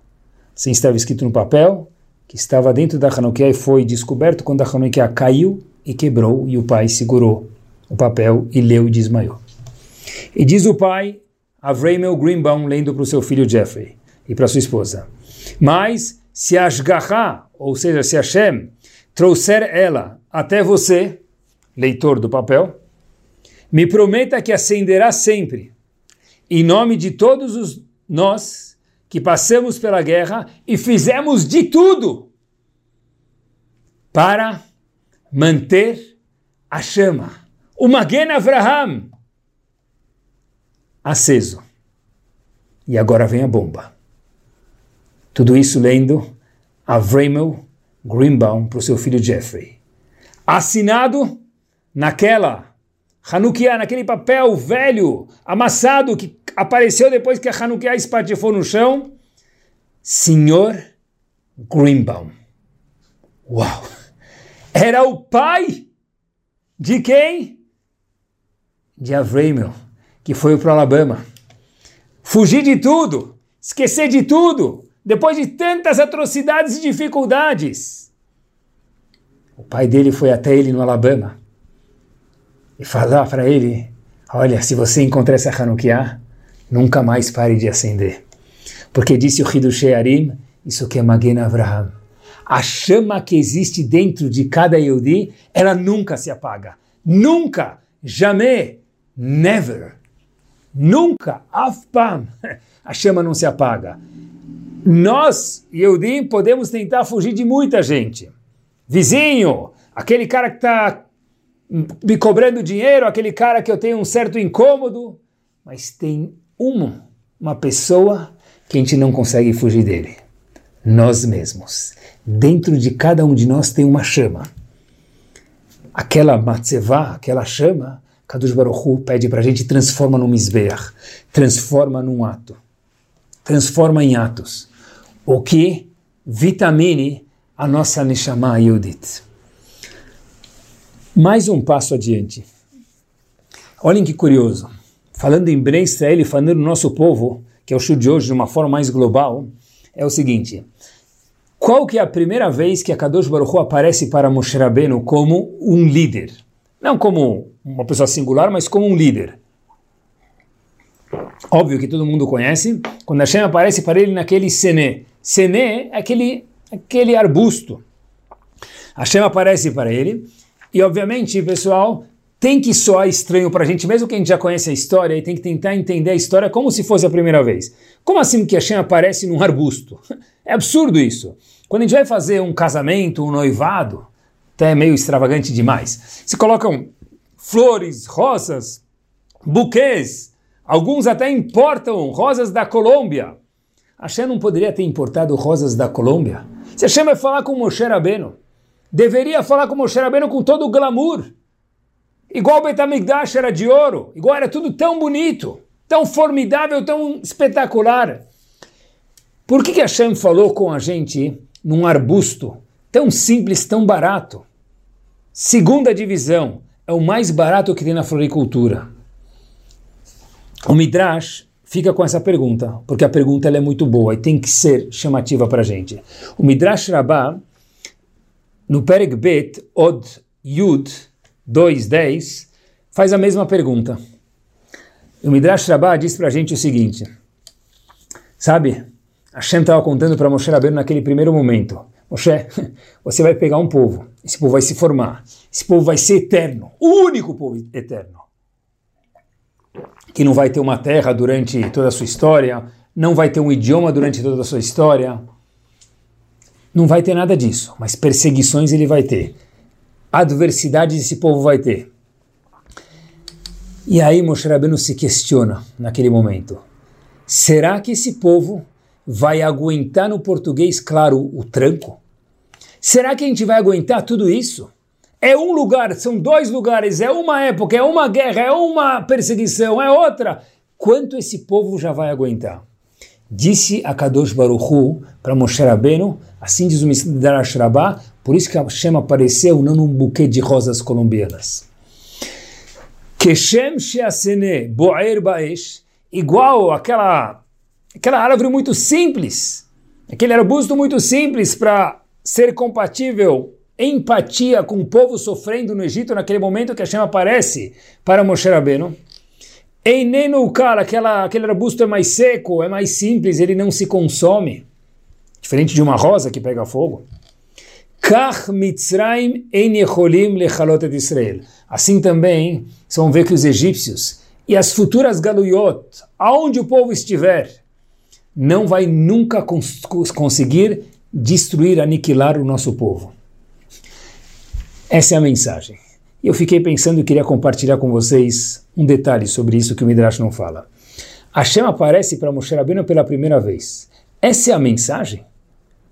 Assim estava escrito no papel, que estava dentro da Hanukkah e foi descoberto quando a Hanukkah caiu e quebrou, e o pai segurou o papel e leu e desmaiou. E diz o pai, Avramel Greenbaum, lendo para o seu filho Jeffrey e para sua esposa, mas se Ashgaha, ou seja, se Hashem, trouxer ela até você, leitor do papel, me prometa que acenderá sempre, em nome de todos os nós que passamos pela guerra e fizemos de tudo para manter a chama, o Magen Avraham, aceso. E agora vem a bomba. Tudo isso lendo Avramel Greenbaum para o seu filho Jeffrey. Assinado naquela Hanukkah, naquele papel velho, amassado, que apareceu depois que a Hanukkah espatifou no chão. Senhor Greenbaum. Uau! Era o pai de quem? De Avramel, que foi para o Alabama. Fugir de tudo, esquecer de tudo, depois de tantas atrocidades e dificuldades. O pai dele foi até ele no Alabama e falou para ele: Olha, se você encontrar essa Hanukkah, nunca mais pare de acender. Porque disse o Hidush Arim, isso que é Magen Avraham. A chama que existe dentro de cada Yehudi, ela nunca se apaga. Nunca, jamais, never, nunca, afpam, *laughs* a chama não se apaga. Nós, Yehudim, podemos tentar fugir de muita gente. Vizinho, aquele cara que está me cobrando dinheiro, aquele cara que eu tenho um certo incômodo, mas tem uma, uma pessoa que a gente não consegue fugir dele. Nós mesmos. Dentro de cada um de nós tem uma chama. Aquela matzevá, aquela chama, Kadush Baruch Hu pede para a gente transforma num misbeach, transforma num ato, transforma em atos o que vitamine a nossa Neshama Yudit. Mais um passo adiante. Olhem que curioso. Falando em Bnei Israel, falando no nosso povo, que é o show de hoje de uma forma mais global, é o seguinte. Qual que é a primeira vez que a Kadosh Baruch Hu aparece para Moshe Rabbeinu como um líder? Não como uma pessoa singular, mas como um líder. Óbvio que todo mundo conhece, quando Hashem aparece para ele naquele Sené, Sené é aquele, aquele arbusto, Hashem aparece para ele, e obviamente, pessoal, tem que soar estranho para a gente, mesmo que a gente já conhece a história, e tem que tentar entender a história como se fosse a primeira vez. Como assim que Hashem aparece num arbusto? *laughs* É absurdo isso. Quando a gente vai fazer um casamento, um noivado, até é meio extravagante demais, se colocam flores, rosas, buquês, alguns até importam rosas da Colômbia. Hashem não poderia ter importado rosas da Colômbia? Se Hashem vai falar com Moshe Rabbeinu, deveria falar com Moshe Rabbeinu com todo o glamour. Igual Betamigdash era de ouro, igual era tudo tão bonito, tão formidável, tão espetacular. Por que, que Hashem falou com a gente num arbusto tão simples, tão barato? Segunda divisão, é o mais barato que tem na floricultura. O Midrash fica com essa pergunta, porque a pergunta é muito boa e tem que ser chamativa para a gente. O Midrash Rabbah, no Perek Bet, Od Yud 2.10, faz a mesma pergunta. O Midrash Rabbah diz para a gente o seguinte, sabe, Hashem estava contando para Moshe Rabbeinu naquele primeiro momento. Moshe, *laughs* você vai pegar um povo, esse povo vai se formar, esse povo vai ser eterno, o único povo eterno. Que não vai ter uma terra durante toda a sua história, não vai ter um idioma durante toda a sua história, não vai ter nada disso, mas perseguições ele vai ter, adversidades esse povo vai ter. E aí Moshe Rabbeinu se questiona naquele momento, será que esse povo vai aguentar no português, claro, o tranco? Será que a gente vai aguentar tudo isso? É um lugar, são dois lugares, é uma época, é uma guerra, é uma perseguição, é outra. Quanto esse povo já vai aguentar? Disse a Kadosh Baruchu para Moshe Rabbeinu, assim diz o Midrash Rabbah, por isso que a Hashem apareceu não num buquê de rosas colombianas. Keshem sheasene boer baesh, igual aquela aquela árvore muito simples, aquele arbusto muito simples para ser compatível, empatia com o povo sofrendo no Egito naquele momento que a chama aparece para Moshe Rabbeinu. Einenu cara, aquela, aquele arbusto é mais seco, é mais simples, ele não se consome, diferente de uma rosa que pega fogo. Kach Mitzrayim ein yecholim lechalot et Israel. Assim também, vocês vão ver que os egípcios e as futuras galuyot, aonde o povo estiver, não vai nunca cons conseguir destruir, aniquilar o nosso povo. Essa é a mensagem. Eu fiquei pensando e queria compartilhar com vocês um detalhe sobre isso que o Midrash não fala. Hashem aparece para Moshe Rabbeinu pela primeira vez. Essa é a mensagem?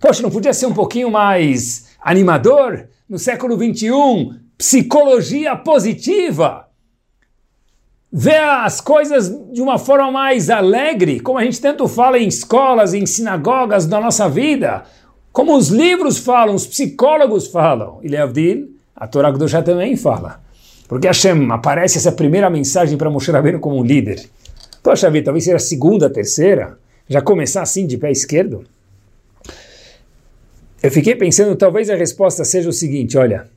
Poxa, não podia ser um pouquinho mais animador? No século 21, psicologia positiva ver as coisas de uma forma mais alegre, como a gente tanto fala em escolas, em sinagogas da nossa vida, como os livros falam, os psicólogos falam. Leavdil, a Torá Kedoshá também fala. Porque Hashem aparece essa primeira mensagem para Moshe Rabbeinu como um líder. Poxa vida, talvez seja a segunda, a terceira, já começar assim de pé esquerdo. Eu fiquei pensando, talvez a resposta seja o seguinte, olha,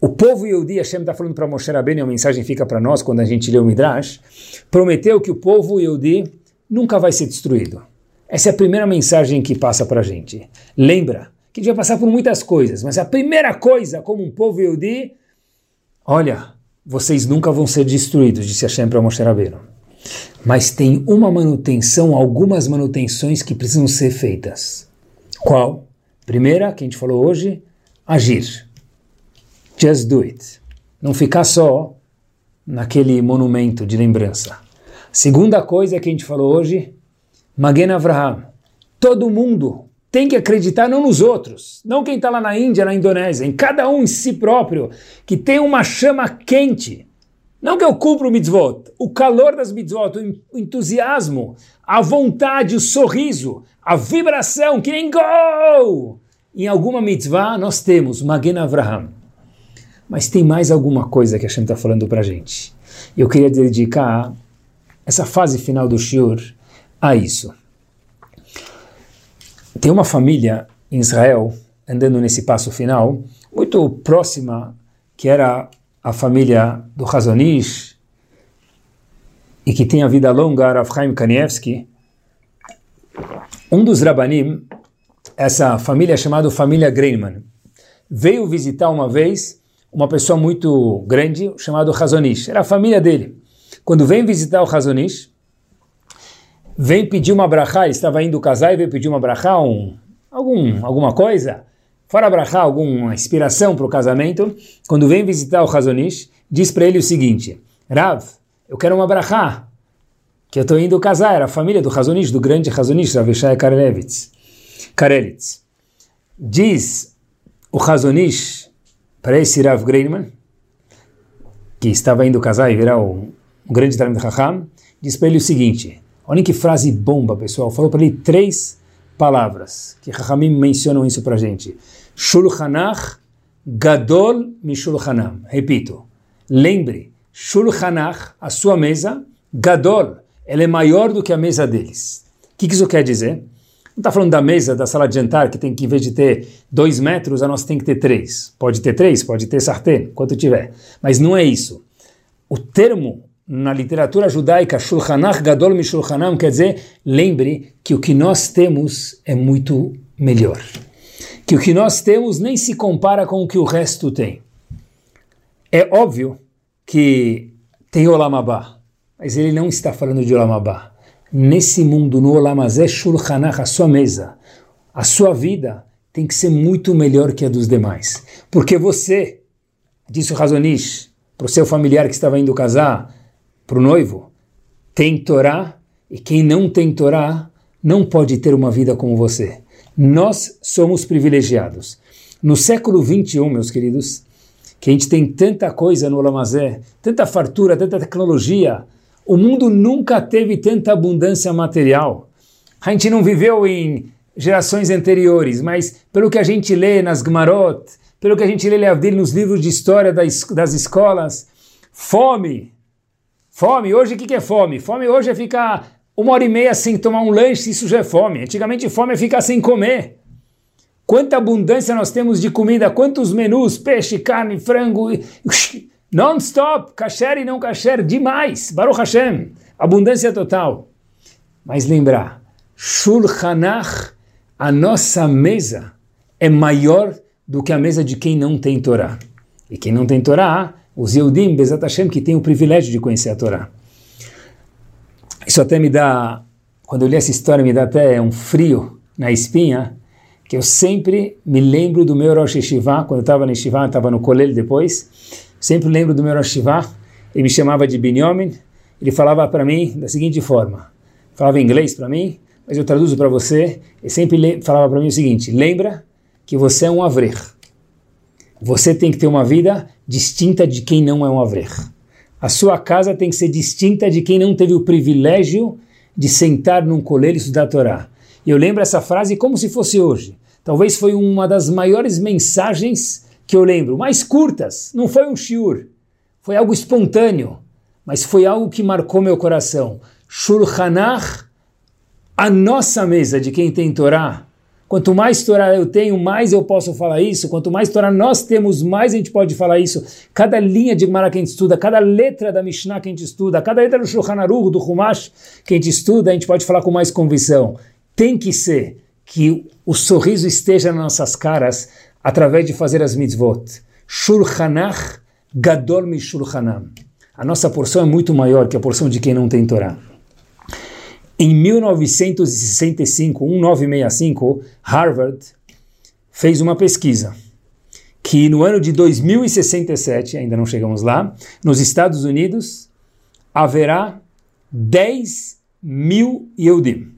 o povo Yehudi, Hashem está falando para Moshe Rabbeinu, e a mensagem fica para nós quando a gente lê o Midrash, prometeu que o povo Yehudi nunca vai ser destruído. Essa é a primeira mensagem que passa para a gente. Lembra que a gente vai passar por muitas coisas, mas a primeira coisa, como um povo Yehudi, olha, vocês nunca vão ser destruídos, disse Hashem para Moshe Rabbeinu. Mas tem uma manutenção, algumas manutenções que precisam ser feitas. Qual? Primeira, que a gente falou hoje, agir. Just do it. Não ficar só naquele monumento de lembrança. Segunda coisa que a gente falou hoje, Magen Avraham. Todo mundo tem que acreditar não nos outros, não quem está lá na Índia, na Indonésia, em cada um em si próprio, que tem uma chama quente. Não que eu cumpra o mitzvot, o calor das mitzvot, o entusiasmo, a vontade, o sorriso, a vibração, que nem gol! Em alguma mitzvah nós temos Magen Avraham. Mas tem mais alguma coisa que a Hashem está falando para gente. Eu queria dedicar essa fase final do Shiur a isso. Tem uma família em Israel, andando nesse passo final, muito próxima, que era a família do Hazonish, e que tem a vida longa, Rav Chaim Kanievski. Um dos Rabanim, essa família é chamada família Greinman. veio visitar uma vez uma pessoa muito grande chamado Razonish. Era a família dele. Quando vem visitar o Razonish, vem pedir uma brachá, ele estava indo casar e veio pedir uma brachá, um, algum, alguma coisa, fora brachá, alguma inspiração para o casamento. Quando vem visitar o Razonish, diz para ele o seguinte, Rav, eu quero uma brachá, que eu estou indo casar, era a família do Razonish, do grande Razonish, Rav Shai Karelevitz. Karelitz. Diz o Razonish para esse Rav Greinman, que estava indo casar e virar um, um grande Talmud Chacham, diz para ele o seguinte, olha que frase bomba, pessoal, falou para ele três palavras, que Chachamim mencionam isso para a gente. Shulchanach Gadol Mishulchanam. Repito, lembre, Shulchanach, a sua mesa, Gadol, ela é maior do que a mesa deles. O que, que isso quer dizer? Não está falando da mesa, da sala de jantar, que tem que, em vez de ter dois metros, a nossa tem que ter três. Pode ter três, pode ter sartén, quanto tiver. Mas não é isso. O termo na literatura judaica, Shulchanach Gadol Mishulchanam, quer dizer, lembre que o que nós temos é muito melhor. Que o que nós temos nem se compara com o que o resto tem. É óbvio que tem Olamabá, mas ele não está falando de Olamabá nesse mundo, no Olamazé Shulchanach, a sua mesa, a sua vida tem que ser muito melhor que a dos demais. Porque você, disse o Razonish, para o seu familiar que estava indo casar, para o noivo, tem Torá, e quem não tem Torá não pode ter uma vida como você. Nós somos privilegiados. No século 21, meus queridos, que a gente tem tanta coisa no Olamazé, tanta fartura, tanta tecnologia, o mundo nunca teve tanta abundância material. A gente não viveu em gerações anteriores, mas pelo que a gente lê nas Gmarot, pelo que a gente lê nos livros de história das escolas, fome. Fome, hoje o que, que é fome? Fome hoje é ficar uma hora e meia sem tomar um lanche, isso já é fome. Antigamente fome é ficar sem comer. Quanta abundância nós temos de comida, quantos menus, peixe, carne, frango, Non-stop, kasher e não kasher, demais. Baruch Hashem, abundância total. Mas lembrar, Shulchanach, a nossa mesa, é maior do que a mesa de quem não tem Torá. E quem não tem Torá, os Yehudim, Bezat Hashem, que tem o privilégio de conhecer a Torá. Isso até me dá, quando eu li essa história, me dá até um frio na espinha, que eu sempre me lembro do meu Rosh Hashivá, quando eu estava na Yeshiva, estava no Kolel depois, Sempre lembro do meu Rosh ele me chamava de Binyamin, ele falava para mim da seguinte forma, falava em inglês para mim, mas eu traduzo para você, ele sempre falava para mim o seguinte, lembra que você é um avrer. Você tem que ter uma vida distinta de quem não é um avrer. A sua casa tem que ser distinta de quem não teve o privilégio de sentar num colher e estudar a Torá. E eu lembro essa frase como se fosse hoje. Talvez foi uma das maiores mensagens que eu lembro, mais curtas, não foi um shiur, foi algo espontâneo, mas foi algo que marcou meu coração. Shulchanach, a nossa mesa de quem tem Torá. Quanto mais Torá eu tenho, mais eu posso falar isso. Quanto mais Torá nós temos, mais a gente pode falar isso. Cada linha de Gemara que a gente estuda, cada letra da Mishnah que a gente estuda, cada letra do Shulchan Aruch, do Humash que a gente estuda, a gente pode falar com mais convicção. Tem que ser que o sorriso esteja nas nossas caras através de fazer as mitzvot. Shulchanach gadol mi shulchanam. A nossa porção é muito maior que a porção de quem não tem Torá. Em 1965, 1965, Harvard fez uma pesquisa que no ano de 2067, ainda não chegamos lá, nos Estados Unidos haverá 10 mil Yehudim.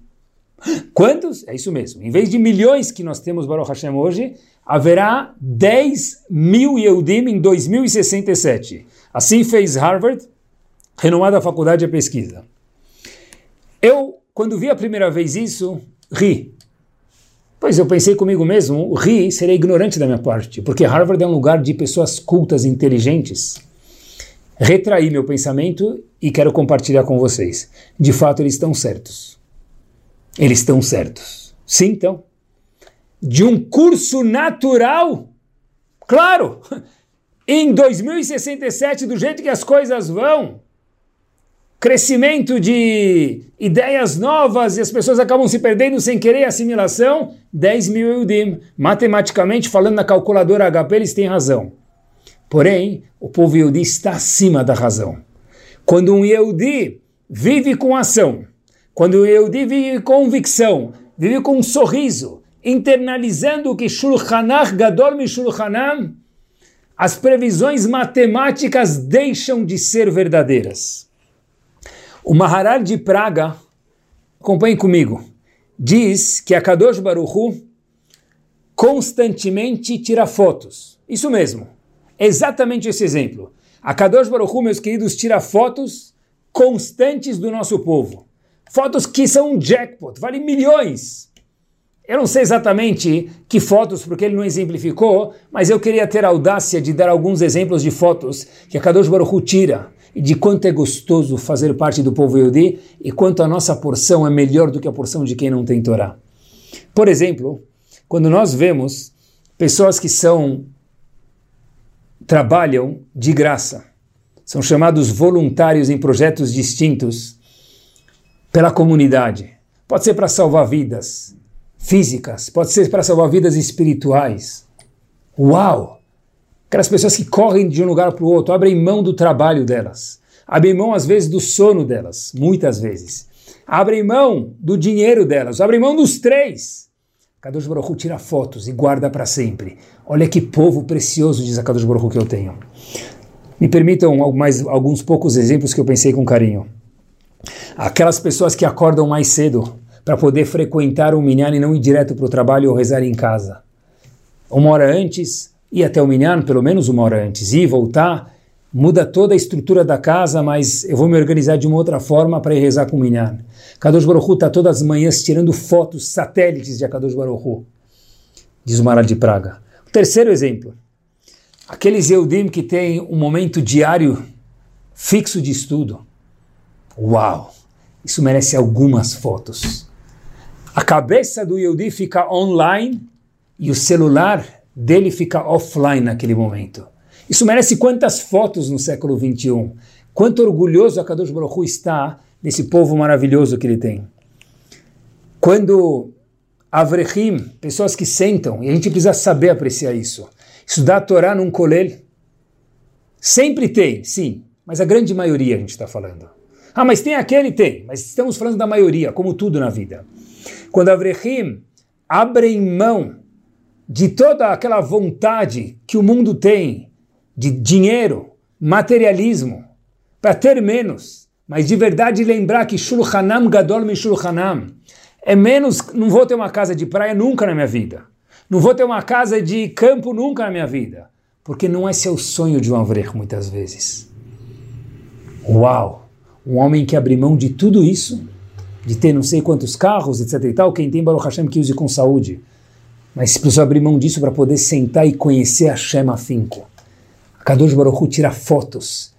Quantos? É isso mesmo. Em vez de milhões que nós temos Baruch Hashem hoje, haverá 10 mil Yehudim em 2067. Assim fez Harvard, renomada faculdade de pesquisa. Eu, quando vi a primeira vez isso, ri. Pois eu pensei comigo mesmo, ri seria ignorante da minha parte, porque Harvard é um lugar de pessoas cultas, inteligentes. Retraí meu pensamento e quero compartilhar com vocês. De fato, eles estão certos. Eles estão certos. Sim, então de um curso natural? Claro! *laughs* Em 2067, do jeito que as coisas vão, crescimento de ideias novas e as pessoas acabam se perdendo sem querer assimilação, 10 mil Eudim. Matematicamente, falando na calculadora HP, eles têm razão. Porém, o povo Yehudi está acima da razão. Quando um Yehudi vive com ação, quando um Yehudi vive com convicção, vive com um sorriso, internalizando que Shulchanach Gadol mi Shulchanam, as previsões matemáticas deixam de ser verdadeiras. O Maharal de Praga, acompanhe comigo, diz que a Kadosh Baruchu constantemente tira fotos. Isso mesmo, exatamente esse exemplo. A Kadosh Baruchu, meus queridos, tira fotos constantes do nosso povo. Fotos que são um jackpot, valem milhões. Eu não sei exatamente que fotos, porque ele não exemplificou, mas eu queria ter a audácia de dar alguns exemplos de fotos que a Kadosh Baruch Hu tira de quanto é gostoso fazer parte do povo Yehudi e quanto a nossa porção é melhor do que a porção de quem não tem Torá. Por exemplo, quando nós vemos pessoas que são trabalham de graça, são chamados voluntários em projetos distintos pela comunidade. Pode ser para salvar vidas, físicas, pode ser para salvar vidas espirituais. Uau! Aquelas pessoas que correm de um lugar para o outro, abrem mão do trabalho delas, abrem mão às vezes do sono delas, muitas vezes, abrem mão do dinheiro delas, abrem mão dos três. Kadosh Baruch Hu tira fotos e guarda para sempre. Olha que povo precioso, diz a Kadosh Baruch Hu, que eu tenho. Me permitam mais alguns poucos exemplos que eu pensei com carinho. Aquelas pessoas que acordam mais cedo para poder frequentar o minyan e não ir direto para o trabalho ou rezar em casa. Uma hora antes, ir até o minyan, pelo menos uma hora antes, ir e voltar, muda toda a estrutura da casa, mas eu vou me organizar de uma outra forma para ir rezar com o minyan. Kadosh Baruch está todas as manhãs tirando fotos satélites de Kadosh Baruch diz o Maral de Praga. O terceiro exemplo, aqueles Eudim que têm um momento diário fixo de estudo. Uau! Isso merece algumas fotos. A cabeça do Yehudi fica online e o celular dele fica offline naquele momento. Isso merece quantas fotos no século 21? Quanto orgulhoso a Kadosh Baruch Hu está desse povo maravilhoso que ele tem. Quando Avrechim, pessoas que sentam, e a gente precisa saber apreciar isso, estudar a Torá num colel, sempre tem, sim, mas a grande maioria a gente está falando. Ah, mas tem aquele? Tem, mas estamos falando da maioria, como tudo na vida. Quando Avrechim abrem mão de toda aquela vontade que o mundo tem de dinheiro, materialismo, para ter menos, mas de verdade lembrar que Shulchanam Gadol mi Shulchanam é menos, não vou ter uma casa de praia nunca na minha vida, não vou ter uma casa de campo nunca na minha vida, porque não é seu sonho de um avrech muitas vezes. Uau! Um homem que abre mão de tudo isso de ter não sei quantos carros, etc e tal, quem tem Baruch Hashem que use com saúde. Mas precisa abrir mão disso para poder sentar e conhecer Hashem afinco. A Kadosh Baruch Hu tira fotos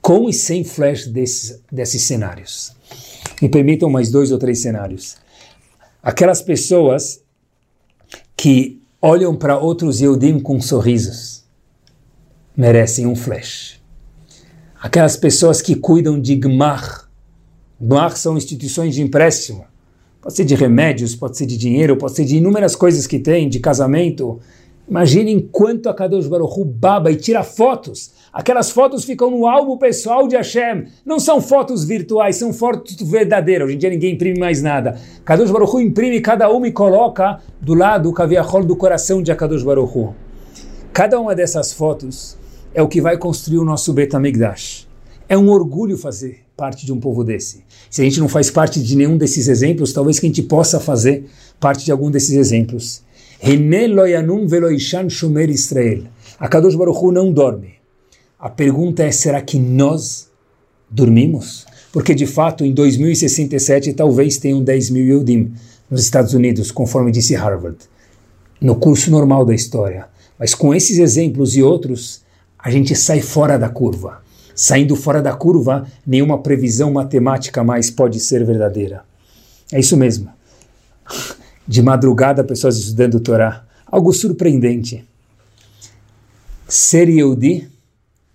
com e sem flash desses, desses cenários. Me permitam mais dois ou três cenários. Aquelas pessoas que olham para outros Yehudim com sorrisos merecem um flash. Aquelas pessoas que cuidam de Gmar, Gmar são instituições de empréstimo. Pode ser de remédios, pode ser de dinheiro, pode ser de inúmeras coisas que tem, de casamento. Imaginem quanto a Kadosh Baruch baba e tira fotos. Aquelas fotos ficam no álbum pessoal de Hashem. Não são fotos virtuais, são fotos verdadeiras. Hoje em dia ninguém imprime mais nada. Kadosh Baruch imprime cada uma e coloca do lado o caviarol do coração de Kadosh Baruch. Cada uma dessas fotos é o que vai construir o nosso Betamigdash. É um orgulho fazer parte de um povo desse. Se a gente não faz parte de nenhum desses exemplos, talvez que a gente possa fazer parte de algum desses exemplos. A Kadosh Baruch não dorme. A pergunta é, será que nós dormimos? Porque, de fato, em 2067, talvez tenham 10 mil Yudim nos Estados Unidos, conforme disse Harvard, no curso normal da história. Mas com esses exemplos e outros, a gente sai fora da curva. Saindo fora da curva, nenhuma previsão matemática mais pode ser verdadeira. É isso mesmo. De madrugada, pessoas estudando o Torá. Algo surpreendente. Ser Yehudi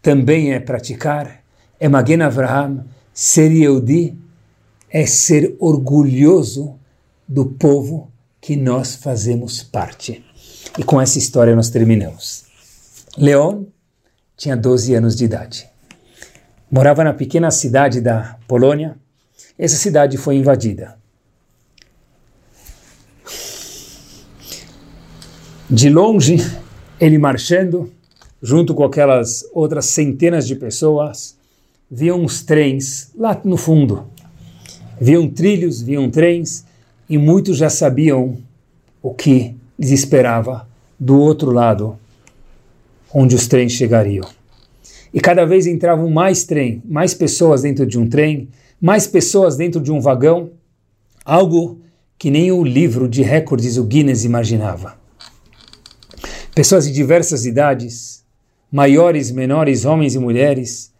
também é praticar, é Magen Avraham, ser Yehudi é ser orgulhoso do povo que nós fazemos parte. E com essa história nós terminamos. Leon tinha 12 anos de idade. Morava na pequena cidade da Polônia. Essa cidade foi invadida. De longe, ele marchando, junto com aquelas outras centenas de pessoas, viam uns trens lá no fundo. Viam trilhos, viam trens, e muitos já sabiam o que lhes esperava do outro lado, onde os trens chegariam. E cada vez entravam mais trem, mais pessoas dentro de um trem, mais pessoas dentro de um vagão, algo que nem o livro de recordes, o Guinness, imaginava. Pessoas de diversas idades, maiores, menores, homens e mulheres.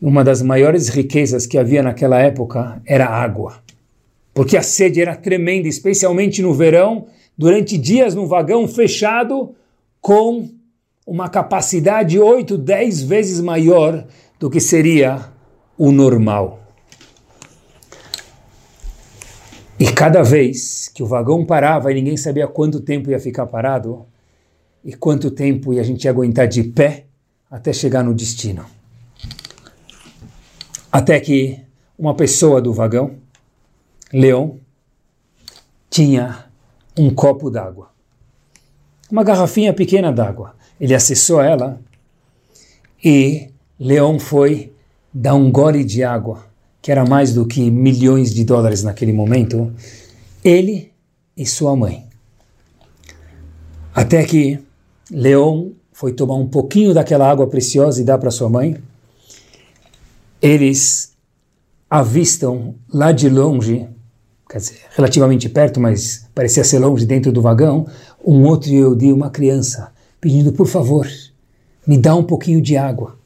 Uma das maiores riquezas que havia naquela época era a água. Porque a sede era tremenda, especialmente no verão, durante dias no vagão fechado, com uma capacidade 8, 10 vezes maior do que seria o normal. E cada vez que o vagão parava e ninguém sabia quanto tempo ia ficar parado, e quanto tempo a gente ia aguentar de pé até chegar no destino. Até que uma pessoa do vagão, Leon, tinha um copo d'água. Uma garrafinha pequena d'água. Ele acessou ela e Leon foi dar um gole de água, que era mais do que milhões de dólares naquele momento, ele e sua mãe. Até que Leon foi tomar um pouquinho daquela água preciosa e dar para sua mãe. Eles avistam lá de longe, quer dizer, relativamente perto, mas parecia ser longe dentro do vagão, um outro Yehudi, uma criança, pedindo, por favor, me dá um pouquinho de água.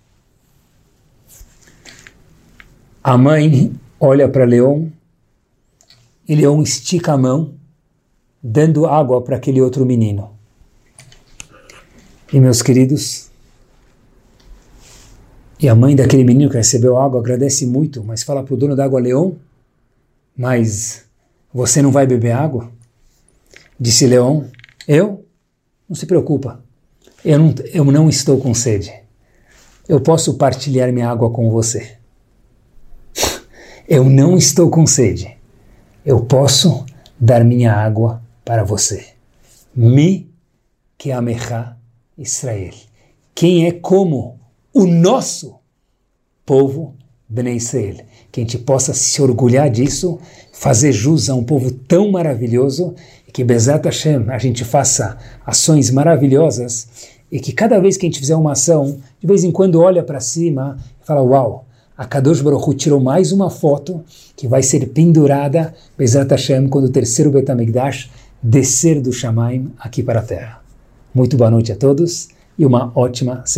A mãe olha para Leon e Leon estica a mão, dando água para aquele outro menino. E meus queridos, e a mãe daquele menino que recebeu água agradece muito, mas fala para o dono da água, Leão, mas você não vai beber água? Disse Leão, eu? Não se preocupa, eu não, eu não estou com sede. Eu posso partilhar minha água com você. Eu não estou com sede. Eu posso dar minha água para você. Mi que amecha Israel. Quem é como o nosso povo Bnei Israel. Que a gente possa se orgulhar disso, fazer jus a um povo tão maravilhoso, e que Bezat Hashem a gente faça ações maravilhosas, e que cada vez que a gente fizer uma ação, de vez em quando olha para cima e fala, uau, a Kadosh Baruch tirou mais uma foto que vai ser pendurada, Bezat Hashem, quando o terceiro Betamigdash descer do Shamaim aqui para a terra. Muito boa noite a todos e uma ótima semana.